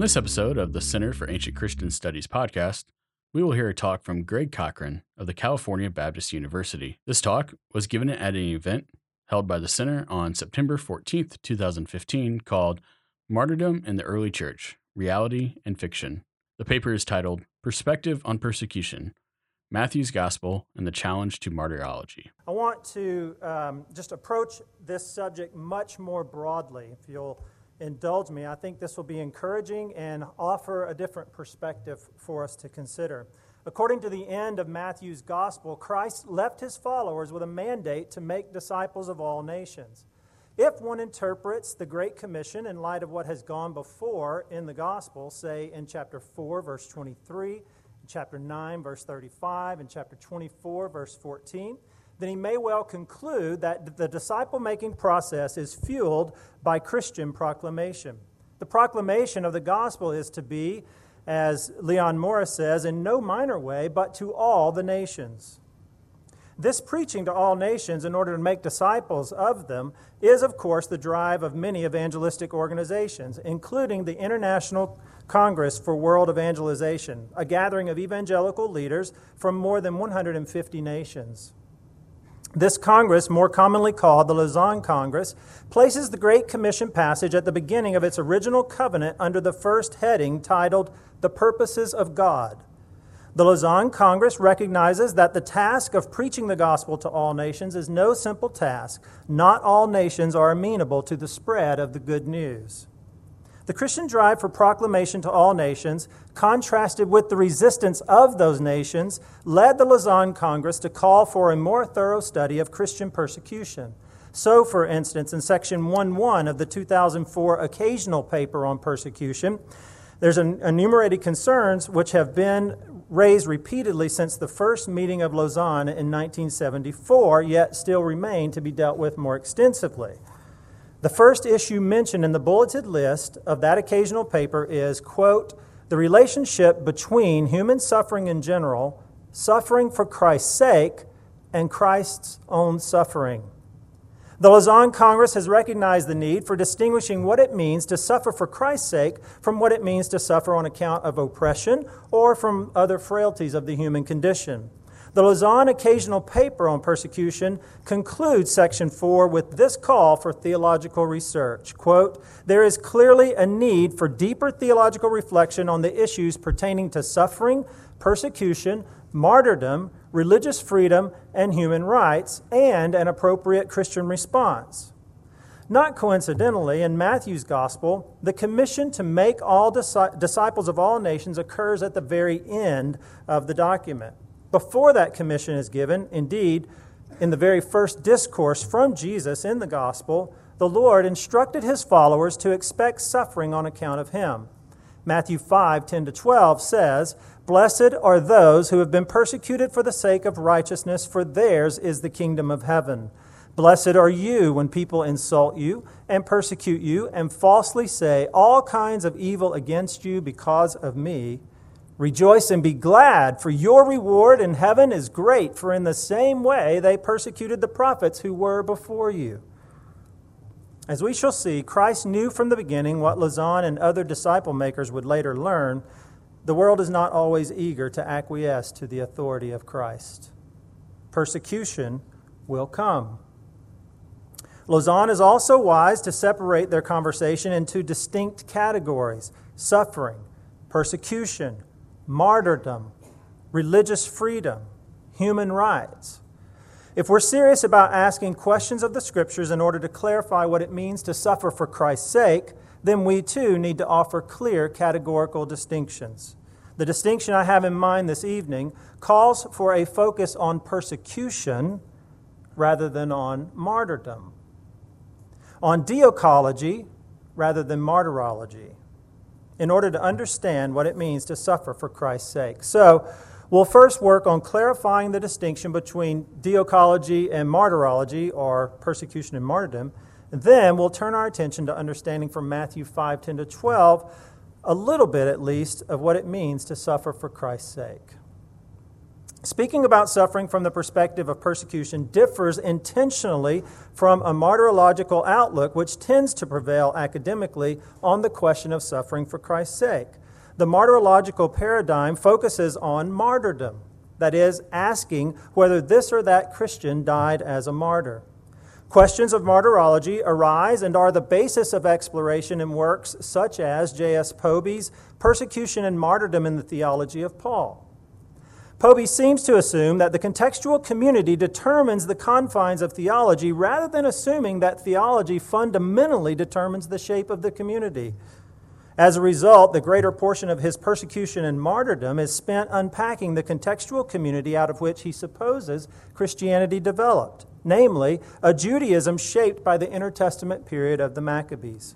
On this episode of the Center for Ancient Christian Studies podcast, we will hear a talk from Greg Cochran of the California Baptist University. This talk was given at an event held by the Center on September 14th, 2015, called Martyrdom in the Early Church Reality and Fiction. The paper is titled Perspective on Persecution Matthew's Gospel and the Challenge to Martyrology. I want to um, just approach this subject much more broadly. If you'll indulge me, I think this will be encouraging and offer a different perspective for us to consider. According to the end of Matthew's Gospel, Christ left his followers with a mandate to make disciples of all nations. If one interprets the Great Commission in light of what has gone before in the Gospel, say in chapter 4, verse 23, chapter 9, verse 35, and chapter 24, verse 14, then he may well conclude that the disciple making process is fueled by Christian proclamation. The proclamation of the gospel is to be, as Leon Morris says, in no minor way, but to all the nations. This preaching to all nations in order to make disciples of them is, of course, the drive of many evangelistic organizations, including the International Congress for World Evangelization, a gathering of evangelical leaders from more than 150 nations. This Congress, more commonly called the Lausanne Congress, places the Great Commission passage at the beginning of its original covenant under the first heading titled The Purposes of God. The Lausanne Congress recognizes that the task of preaching the gospel to all nations is no simple task. Not all nations are amenable to the spread of the good news. The Christian drive for proclamation to all nations, contrasted with the resistance of those nations, led the Lausanne Congress to call for a more thorough study of Christian persecution. So, for instance, in section 1.1 of the 2004 occasional paper on persecution, there's enumerated concerns which have been raised repeatedly since the first meeting of Lausanne in 1974, yet still remain to be dealt with more extensively. The first issue mentioned in the bulleted list of that occasional paper is, quote, the relationship between human suffering in general, suffering for Christ's sake, and Christ's own suffering. The Lausanne Congress has recognized the need for distinguishing what it means to suffer for Christ's sake from what it means to suffer on account of oppression or from other frailties of the human condition. The Lausanne Occasional Paper on Persecution concludes section 4 with this call for theological research. Quote, there is clearly a need for deeper theological reflection on the issues pertaining to suffering, persecution, martyrdom, religious freedom, and human rights, and an appropriate Christian response. Not coincidentally, in Matthew's gospel, the commission to make all disciples of all nations occurs at the very end of the document before that commission is given. Indeed, in the very first discourse from Jesus in the gospel, the Lord instructed his followers to expect suffering on account of him. Matthew 5 10 to 12 says, Blessed are those who have been persecuted for the sake of righteousness, for theirs is the kingdom of heaven. Blessed are you when people insult you and persecute you and falsely say all kinds of evil against you because of me. Rejoice and be glad, for your reward in heaven is great, for in the same way they persecuted the prophets who were before you. As we shall see, Christ knew from the beginning what Lausanne and other disciple makers would later learn. The world is not always eager to acquiesce to the authority of Christ. Persecution will come. Lausanne is also wise to separate their conversation into distinct categories suffering, persecution, martyrdom, religious freedom, human rights. If we're serious about asking questions of the Scriptures in order to clarify what it means to suffer for Christ's sake, then we too need to offer clear categorical distinctions. The distinction I have in mind this evening calls for a focus on persecution rather than on martyrdom, on diokology rather than martyrology in order to understand what it means to suffer for Christ's sake. So, we'll first work on clarifying the distinction between diokology and martyrology, or persecution and martyrdom. And then we'll turn our attention to understanding from Matthew 5 10 to 12, a little bit at least, of what it means to suffer for Christ's sake. Speaking about suffering from the perspective of persecution differs intentionally from a martyrological outlook which tends to prevail academically on the question of suffering for Christ's sake. The martyrological paradigm focuses on martyrdom, that is, asking whether this or that Christian died as a martyr. Questions of martyrology arise and are the basis of exploration in works such as J.S. Pobee's Persecution and Martyrdom in the Theology of Paul. Pobee seems to assume that the contextual community determines the confines of theology rather than assuming that theology fundamentally determines the shape of the community. As a result, the greater portion of his persecution and martyrdom is spent unpacking the contextual community out of which he supposes Christianity developed namely, a Judaism shaped by the intertestament period of the Maccabees.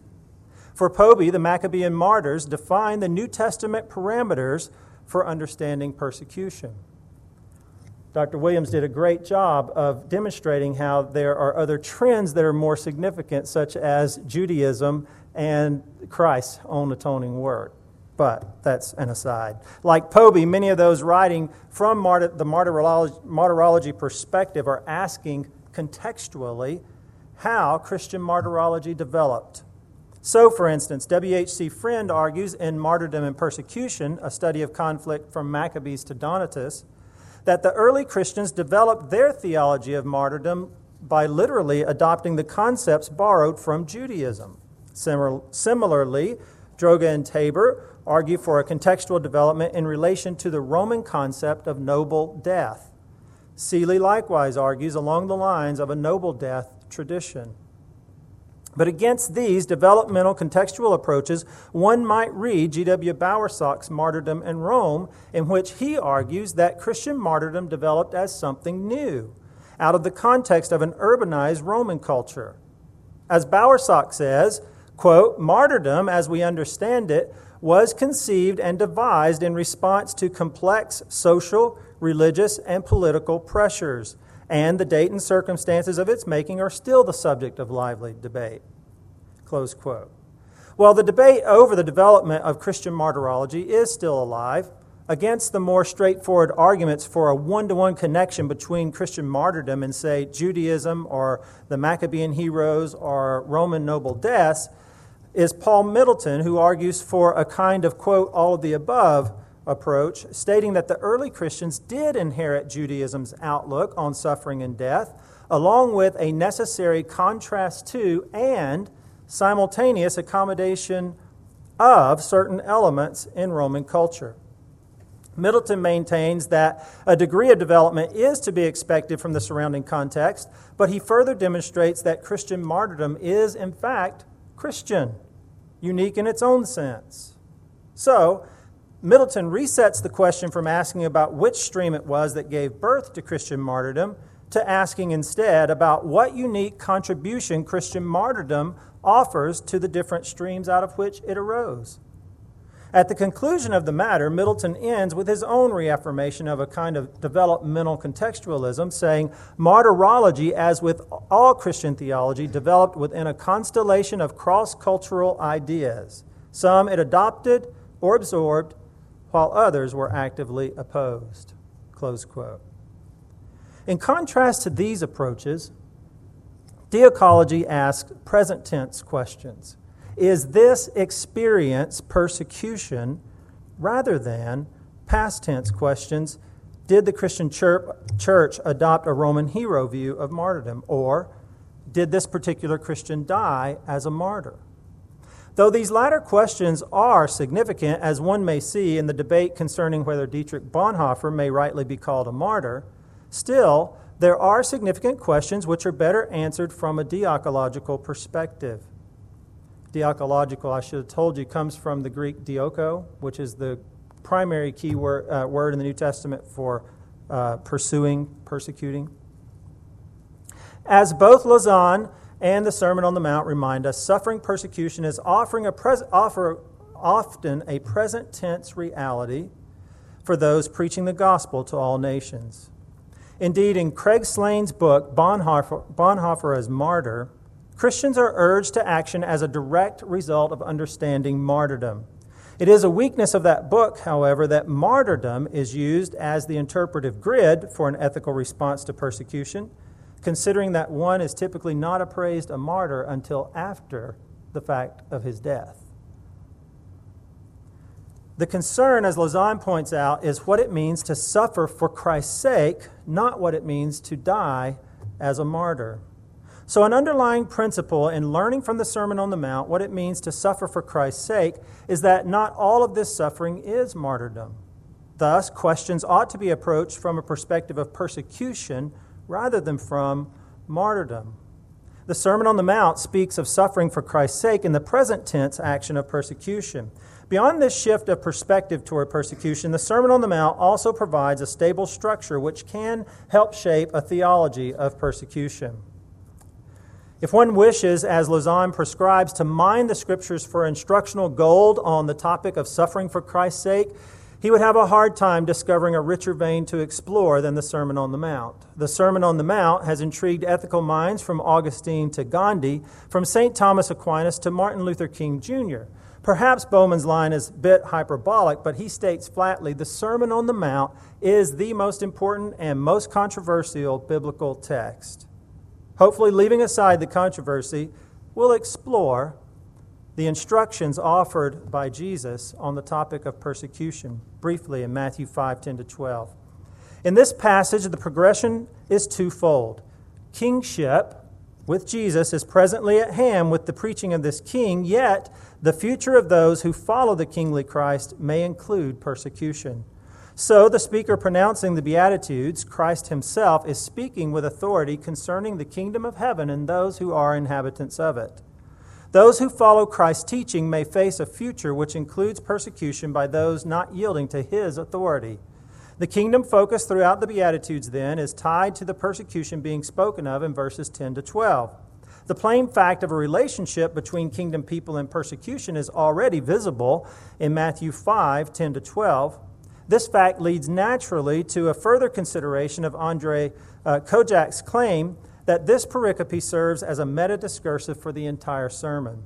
For Pobee, the Maccabean martyrs define the New Testament parameters for understanding persecution. Dr. Williams did a great job of demonstrating how there are other trends that are more significant, such as Judaism and Christ's own atoning work. But that's an aside. Like Pobee, many of those writing from martyr, the martyrology, martyrology perspective are asking contextually how Christian martyrology developed. So, for instance, W.H.C. Frend argues in Martyrdom and Persecution, a study of conflict from Maccabees to Donatus, that the early Christians developed their theology of martyrdom by literally adopting the concepts borrowed from Judaism. Similarly, Droge and Tabor argue for a contextual development in relation to the Roman concept of noble death. Seeley likewise argues along the lines of a noble death tradition. But against these developmental contextual approaches, one might read G.W. Bowersock's Martyrdom in Rome, in which he argues that Christian martyrdom developed as something new, out of the context of an urbanized Roman culture. As Bowersock says, quote, martyrdom, as we understand it, was conceived and devised in response to complex social, religious, and political pressures, and the date and circumstances of its making are still the subject of lively debate. Close quote. While the debate over the development of Christian martyrology is still alive, against the more straightforward arguments for a one to one connection between Christian martyrdom and, say, Judaism or the Maccabean heroes or Roman noble deaths, is Paul Middleton, who argues for a kind of, quote, all of the above approach, stating that the early Christians did inherit Judaism's outlook on suffering and death, along with a necessary contrast to and simultaneous accommodation of certain elements in Roman culture. Middleton maintains that a degree of development is to be expected from the surrounding context, but he further demonstrates that Christian martyrdom is, in fact, Christian unique in its own sense. So, Middleton resets the question from asking about which stream it was that gave birth to Christian martyrdom to asking instead about what unique contribution Christian martyrdom offers to the different streams out of which it arose. At the conclusion of the matter, Middleton ends with his own reaffirmation of a kind of developmental contextualism, saying, Martyrology, as with all Christian theology, developed within a constellation of cross cultural ideas. Some it adopted or absorbed, while others were actively opposed. Close quote. In contrast to these approaches, diokology asks present tense questions. Is this experience persecution rather than past tense questions? Did the Christian church adopt a Roman hero view of martyrdom? Or did this particular Christian die as a martyr? Though these latter questions are significant, as one may see in the debate concerning whether Dietrich Bonhoeffer may rightly be called a martyr, still, there are significant questions which are better answered from a diokological perspective diokological, I should have told you, comes from the Greek dioko, which is the primary key word, uh, word in the New Testament for uh, pursuing, persecuting. As both Lausanne and the Sermon on the Mount remind us, suffering persecution is offering a pres- offer, often a present tense reality for those preaching the gospel to all nations. Indeed, in Craig Slane's book, Bonhoeffer, Bonhoeffer as Martyr, Christians are urged to action as a direct result of understanding martyrdom. It is a weakness of that book, however, that martyrdom is used as the interpretive grid for an ethical response to persecution, considering that one is typically not appraised a martyr until after the fact of his death. The concern, as Lausanne points out, is what it means to suffer for Christ's sake, not what it means to die as a martyr. So, an underlying principle in learning from the Sermon on the Mount what it means to suffer for Christ's sake is that not all of this suffering is martyrdom. Thus, questions ought to be approached from a perspective of persecution rather than from martyrdom. The Sermon on the Mount speaks of suffering for Christ's sake in the present tense action of persecution. Beyond this shift of perspective toward persecution, the Sermon on the Mount also provides a stable structure which can help shape a theology of persecution. If one wishes, as Lausanne prescribes, to mine the scriptures for instructional gold on the topic of suffering for Christ's sake, he would have a hard time discovering a richer vein to explore than the Sermon on the Mount. The Sermon on the Mount has intrigued ethical minds from Augustine to Gandhi, from St. Thomas Aquinas to Martin Luther King Jr. Perhaps Bowman's line is a bit hyperbolic, but he states flatly the Sermon on the Mount is the most important and most controversial biblical text. Hopefully, leaving aside the controversy, we'll explore the instructions offered by Jesus on the topic of persecution briefly in Matthew 5 10 to 12. In this passage, the progression is twofold. Kingship with Jesus is presently at hand with the preaching of this king, yet the future of those who follow the kingly Christ may include persecution. So, the speaker pronouncing the Beatitudes, Christ himself, is speaking with authority concerning the kingdom of heaven and those who are inhabitants of it. Those who follow Christ's teaching may face a future which includes persecution by those not yielding to his authority. The kingdom focus throughout the Beatitudes, then, is tied to the persecution being spoken of in verses 10 to 12. The plain fact of a relationship between kingdom people and persecution is already visible in Matthew 5 10 to 12. This fact leads naturally to a further consideration of Andre uh, Kodjak's claim that this pericope serves as a meta discursive for the entire sermon.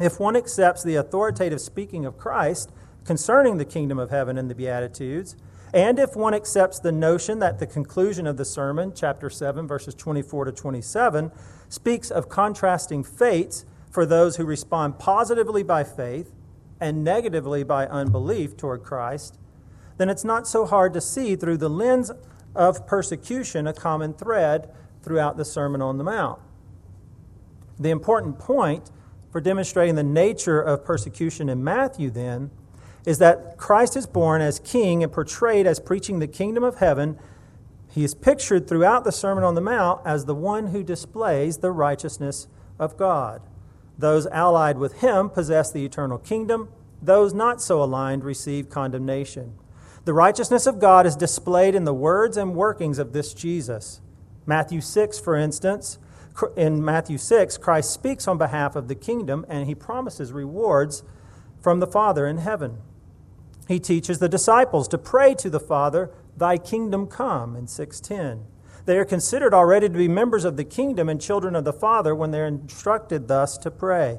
If one accepts the authoritative speaking of Christ concerning the kingdom of heaven and the Beatitudes, and if one accepts the notion that the conclusion of the sermon, chapter 7, verses 24 to 27, speaks of contrasting fates for those who respond positively by faith and negatively by unbelief toward Christ, then it's not so hard to see through the lens of persecution a common thread throughout the Sermon on the Mount. The important point for demonstrating the nature of persecution in Matthew, then, is that Christ is born as king and portrayed as preaching the kingdom of heaven. He is pictured throughout the Sermon on the Mount as the one who displays the righteousness of God. Those allied with him possess the eternal kingdom, those not so aligned receive condemnation. The righteousness of God is displayed in the words and workings of this Jesus. Matthew 6, for instance, in Matthew 6, Christ speaks on behalf of the kingdom and he promises rewards from the Father in heaven. He teaches the disciples to pray to the Father, Thy kingdom come, in 610. They are considered already to be members of the kingdom and children of the Father when they're instructed thus to pray.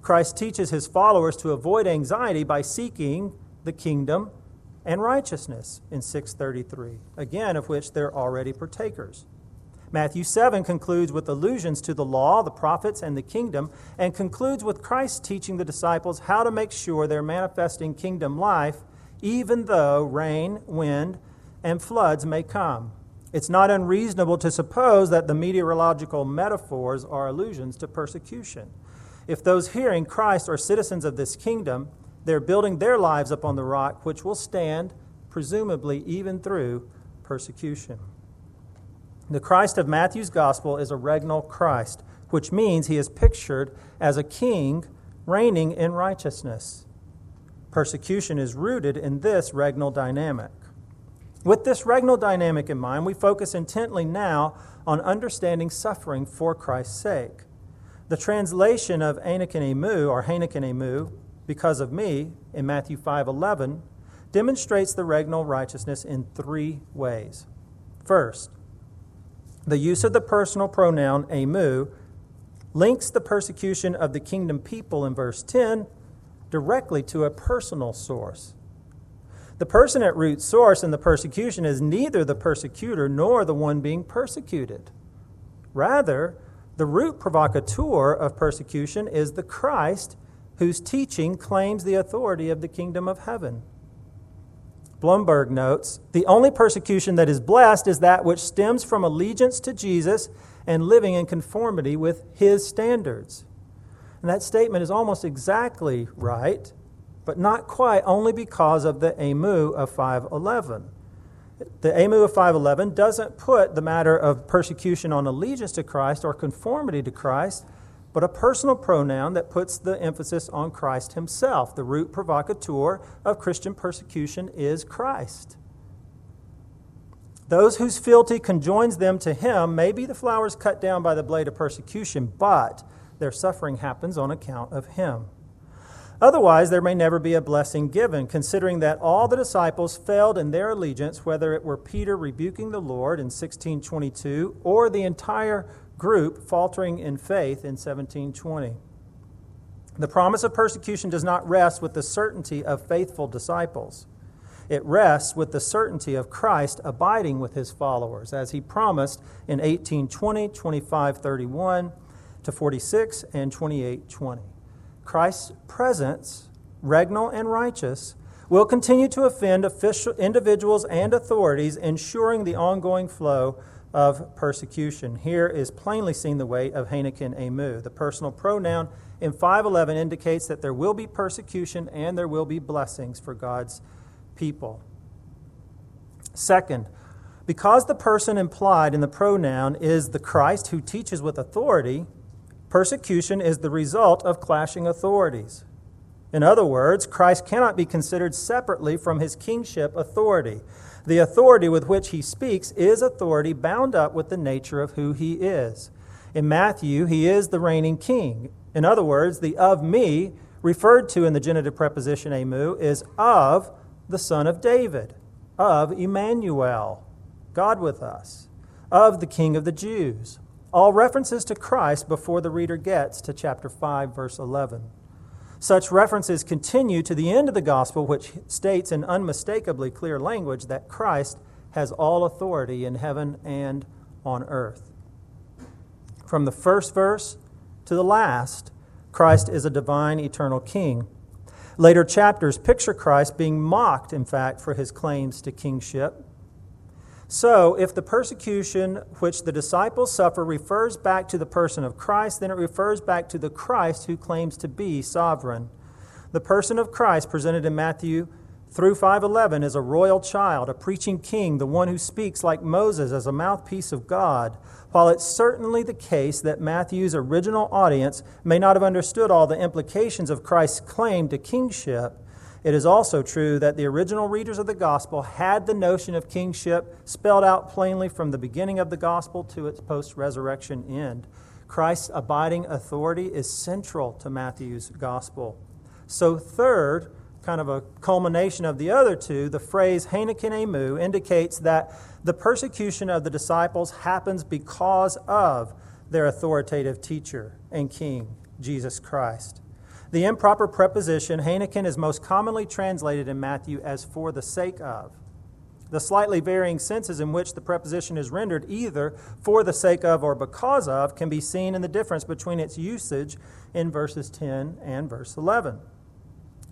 Christ teaches his followers to avoid anxiety by seeking the kingdom and righteousness in 633, again of which they're already partakers. Matthew 7 concludes with allusions to the law, the prophets, and the kingdom, and concludes with Christ teaching the disciples how to make sure they're manifesting kingdom life, even though rain, wind, and floods may come. It's not unreasonable to suppose that the meteorological metaphors are allusions to persecution. If those hearing Christ are citizens of this kingdom, they're building their lives upon the rock, which will stand, presumably, even through persecution. The Christ of Matthew's gospel is a regnal Christ, which means he is pictured as a king reigning in righteousness. Persecution is rooted in this regnal dynamic. With this regnal dynamic in mind, we focus intently now on understanding suffering for Christ's sake. The translation of eneken emou, or heneken emou, because of me in Matthew 5:11 demonstrates the regnal righteousness in three ways. First, the use of the personal pronoun emou links the persecution of the kingdom people in verse 10 directly to a personal source. The person at root source in the persecution is neither the persecutor nor the one being persecuted. Rather, the root provocateur of persecution is the Christ whose teaching claims the authority of the kingdom of heaven. Blomberg notes the only persecution that is blessed is that which stems from allegiance to Jesus and living in conformity with his standards. And that statement is almost exactly right, but not quite, only because of the emou of 511. The emou of 511 doesn't put the matter of persecution on allegiance to Christ or conformity to Christ, but a personal pronoun that puts the emphasis on Christ himself. The root provocateur of Christian persecution is Christ. Those whose fealty conjoins them to him may be the flowers cut down by the blade of persecution, but their suffering happens on account of him. Otherwise, there may never be a blessing given, considering that all the disciples failed in their allegiance, whether it were Peter rebuking the Lord in 1622 or the entire group faltering in faith in 1720. The promise of persecution does not rest with the certainty of faithful disciples. It rests with the certainty of Christ abiding with his followers, as he promised in 1820, 2531 to 46, and 2820. Christ's presence, regnal and righteous, will continue to offend official, individuals and authorities, ensuring the ongoing flow of persecution. Here is plainly seen the weight of heneken emou. The personal pronoun in 511 indicates that there will be persecution and there will be blessings for God's people. Second, because the person implied in the pronoun is the Christ who teaches with authority, persecution is the result of clashing authorities. In other words, Christ cannot be considered separately from his kingship authority. The authority with which he speaks is authority bound up with the nature of who he is. In Matthew, he is the reigning king. In other words, the of me referred to in the genitive preposition emou is of the son of David, of Emmanuel, God with us, of the king of the Jews. All references to Christ before the reader gets to chapter 5, verse 11. Such references continue to the end of the gospel, which states in unmistakably clear language that Christ has all authority in heaven and on earth. From the first verse to the last, Christ is a divine, eternal king. Later chapters picture Christ being mocked, in fact, for his claims to kingship. So, if the persecution which the disciples suffer refers back to the person of Christ, then it refers back to the Christ who claims to be sovereign. The person of Christ presented in Matthew through 511 is a royal child, a preaching king, the one who speaks like Moses as a mouthpiece of God. While it's certainly the case that Matthew's original audience may not have understood all the implications of Christ's claim to kingship, it is also true that the original readers of the gospel had the notion of kingship spelled out plainly from the beginning of the gospel to its post resurrection end. Christ's abiding authority is central to Matthew's gospel. So, third, kind of a culmination of the other two, the phrase heneken emou indicates that the persecution of the disciples happens because of their authoritative teacher and king, Jesus Christ. The improper preposition, heneken, is most commonly translated in Matthew as for the sake of. The slightly varying senses in which the preposition is rendered either for the sake of or because of can be seen in the difference between its usage in verses 10 and verse 11.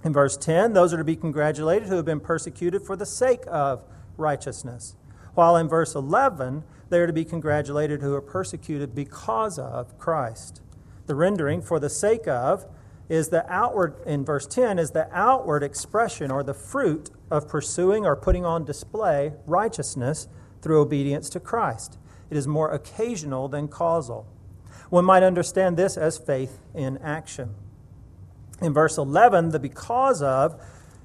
In verse 10, those are to be congratulated who have been persecuted for the sake of righteousness, while in verse 11, they are to be congratulated who are persecuted because of Christ. The rendering for the sake of is the outward, in verse 10, is the outward expression or the fruit of pursuing or putting on display righteousness through obedience to Christ. It is more occasional than causal. One might understand this as faith in action. In verse 11, the because of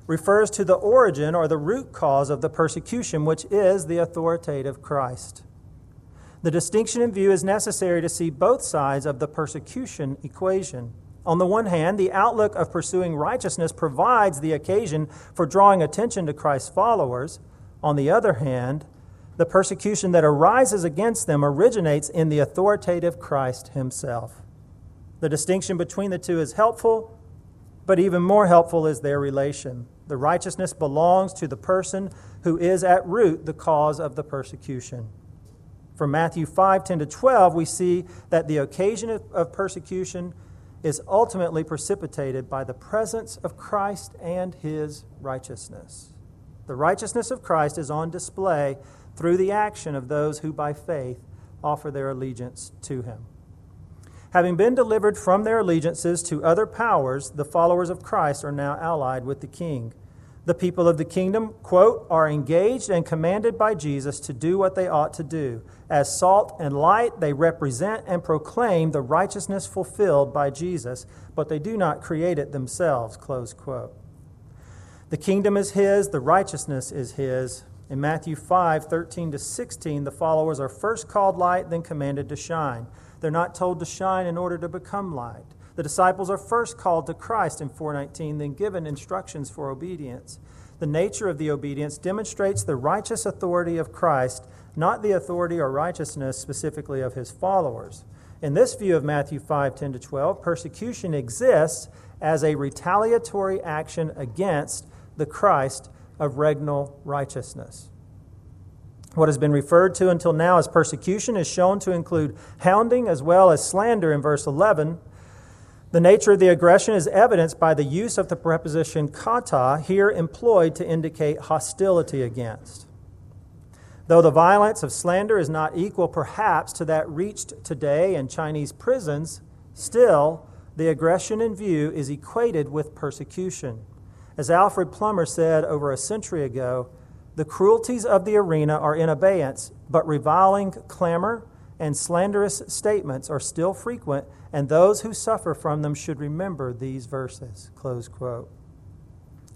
refers to the origin or the root cause of the persecution, which is the authoritative Christ. The distinction in view is necessary to see both sides of the persecution equation. On the one hand, the outlook of pursuing righteousness provides the occasion for drawing attention to Christ's followers. On the other hand, the persecution that arises against them originates in the authoritative Christ himself. The distinction between the two is helpful, but even more helpful is their relation. The righteousness belongs to the person who is at root the cause of the persecution. From Matthew 5 10 to 12, we see that the occasion of persecution is ultimately precipitated by the presence of Christ and his righteousness. The righteousness of Christ is on display through the action of those who by faith offer their allegiance to him. Having been delivered from their allegiances to other powers, the followers of Christ are now allied with the king. The people of the kingdom, quote, are engaged and commanded by Jesus to do what they ought to do. As salt and light, they represent and proclaim the righteousness fulfilled by Jesus, but they do not create it themselves, close quote. The kingdom is his, the righteousness is his. In Matthew 5, 13 to 16, the followers are first called light, then commanded to shine. They're not told to shine in order to become light. The disciples are first called to Christ in 419, then given instructions for obedience. The nature of the obedience demonstrates the righteous authority of Christ, not the authority or righteousness specifically of his followers. In this view of Matthew 5 10 to 12, persecution exists as a retaliatory action against the Christ of regnal righteousness. What has been referred to until now as persecution is shown to include hounding as well as slander in verse 11 the nature of the aggression is evidenced by the use of the preposition kata, here employed to indicate hostility against. Though the violence of slander is not equal, perhaps, to that reached today in Chinese prisons, still, the aggression in view is equated with persecution. As Alfred Plummer said over a century ago, the cruelties of the arena are in abeyance, but reviling clamor and slanderous statements are still frequent, and those who suffer from them should remember these verses. Close quote.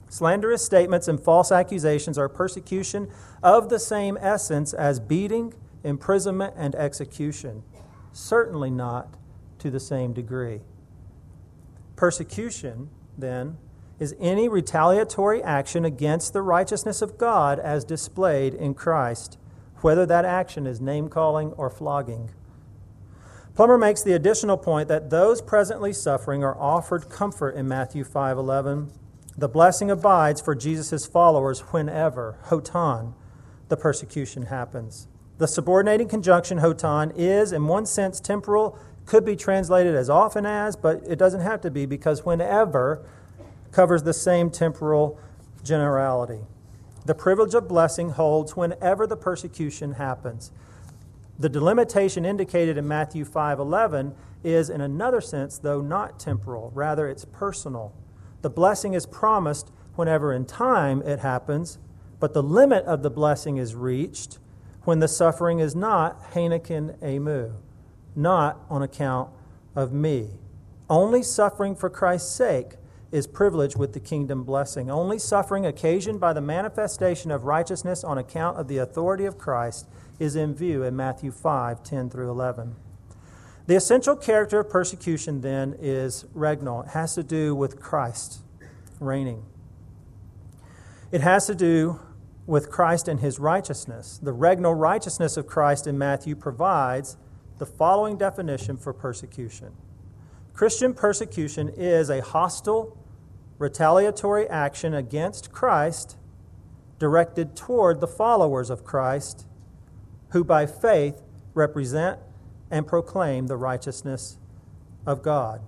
Slanderous statements and false accusations are persecution of the same essence as beating, imprisonment, and execution, certainly not to the same degree. Persecution, then, is any retaliatory action against the righteousness of God as displayed in Christ whether that action is name calling or flogging. Plummer makes the additional point that those presently suffering are offered comfort in Matthew 5:11. The blessing abides for Jesus' followers whenever hotan the persecution happens. The subordinating conjunction hotan is in one sense temporal, could be translated as often as, but it doesn't have to be because whenever covers the same temporal generality. The privilege of blessing holds whenever the persecution happens. The delimitation indicated in Matthew 5:11 is in another sense though not temporal, rather it's personal. The blessing is promised whenever in time it happens, but the limit of the blessing is reached when the suffering is not heneken emou, not on account of me. Only suffering for Christ's sake is privileged with the kingdom blessing. Only suffering occasioned by the manifestation of righteousness on account of the authority of Christ is in view in Matthew 5 10 through 11. The essential character of persecution, then, is regnal. It has to do with Christ reigning. It has to do with Christ and his righteousness. The regnal righteousness of Christ in Matthew provides the following definition for persecution Christian persecution is a hostile, retaliatory action against Christ directed toward the followers of Christ who by faith represent and proclaim the righteousness of God.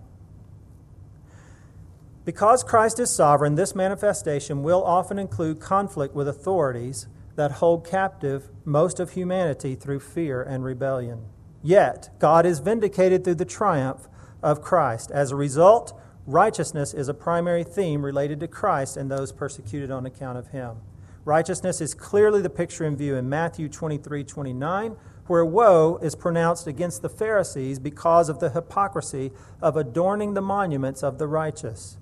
Because Christ is sovereign, this manifestation will often include conflict with authorities that hold captive most of humanity through fear and rebellion. Yet, God is vindicated through the triumph of Christ. As a result, Righteousness is a primary theme related to Christ and those persecuted on account of him. Righteousness is clearly the picture in view in Matthew 23 29, where woe is pronounced against the Pharisees because of the hypocrisy of adorning the monuments of the righteous.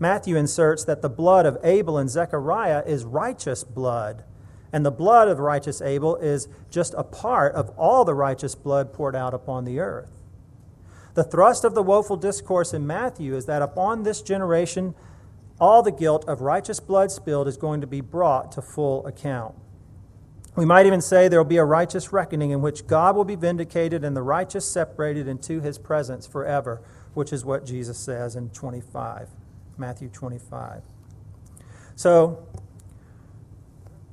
Matthew inserts that the blood of Abel and Zechariah is righteous blood, and the blood of righteous Abel is just a part of all the righteous blood poured out upon the earth. The thrust of the woeful discourse in Matthew is that upon this generation, all the guilt of righteous blood spilled is going to be brought to full account. We might even say there will be a righteous reckoning in which God will be vindicated and the righteous separated into his presence forever, which is what Jesus says in 25. Matthew 25. So,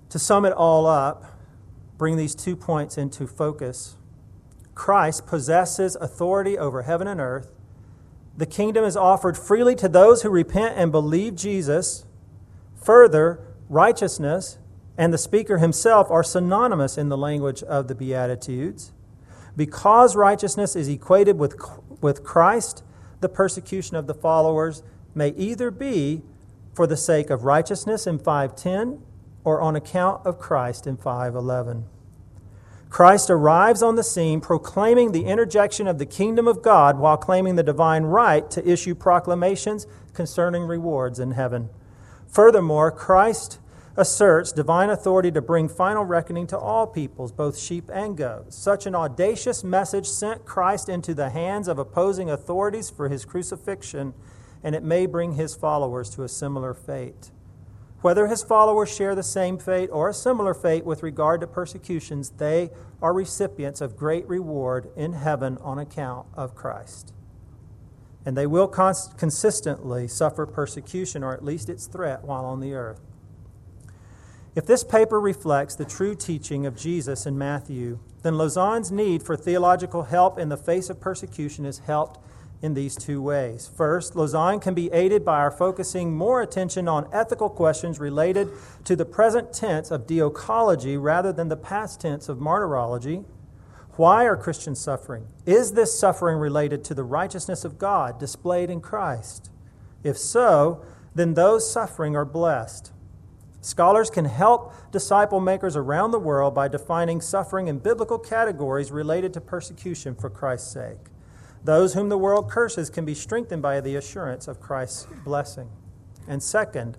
to sum it all up, bring these two points into focus. Christ possesses authority over heaven and earth. The kingdom is offered freely to those who repent and believe Jesus. Further, righteousness and the speaker himself are synonymous in the language of the Beatitudes. Because righteousness is equated with, with Christ, the persecution of the followers may either be for the sake of righteousness in 510 or on account of Christ in 511. Christ arrives on the scene proclaiming the interjection of the kingdom of God while claiming the divine right to issue proclamations concerning rewards in heaven. Furthermore, Christ asserts divine authority to bring final reckoning to all peoples, both sheep and goats. Such an audacious message sent Christ into the hands of opposing authorities for his crucifixion, and it may bring his followers to a similar fate. Whether his followers share the same fate or a similar fate with regard to persecutions, they are recipients of great reward in heaven on account of Christ. And they will cons- consistently suffer persecution, or at least its threat, while on the earth. If this paper reflects the true teaching of Jesus in Matthew, then Lausanne's need for theological help in the face of persecution is helped in these two ways. First, Lausanne can be aided by our focusing more attention on ethical questions related to the present tense of diokology rather than the past tense of martyrology. Why are Christians suffering? Is this suffering related to the righteousness of God displayed in Christ? If so, then those suffering are blessed. Scholars can help disciple makers around the world by defining suffering in biblical categories related to persecution for Christ's sake. Those whom the world curses can be strengthened by the assurance of Christ's blessing. And second,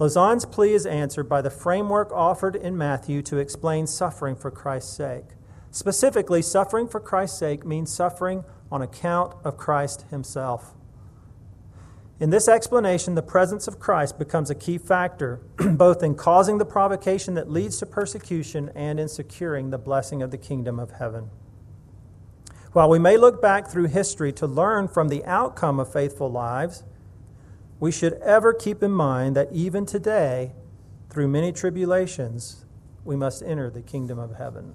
Lausanne's plea is answered by the framework offered in Matthew to explain suffering for Christ's sake. Specifically, suffering for Christ's sake means suffering on account of Christ himself. In this explanation, the presence of Christ becomes a key factor, both in causing the provocation that leads to persecution and in securing the blessing of the kingdom of heaven. While we may look back through history to learn from the outcome of faithful lives, we should ever keep in mind that even today, through many tribulations, we must enter the kingdom of heaven.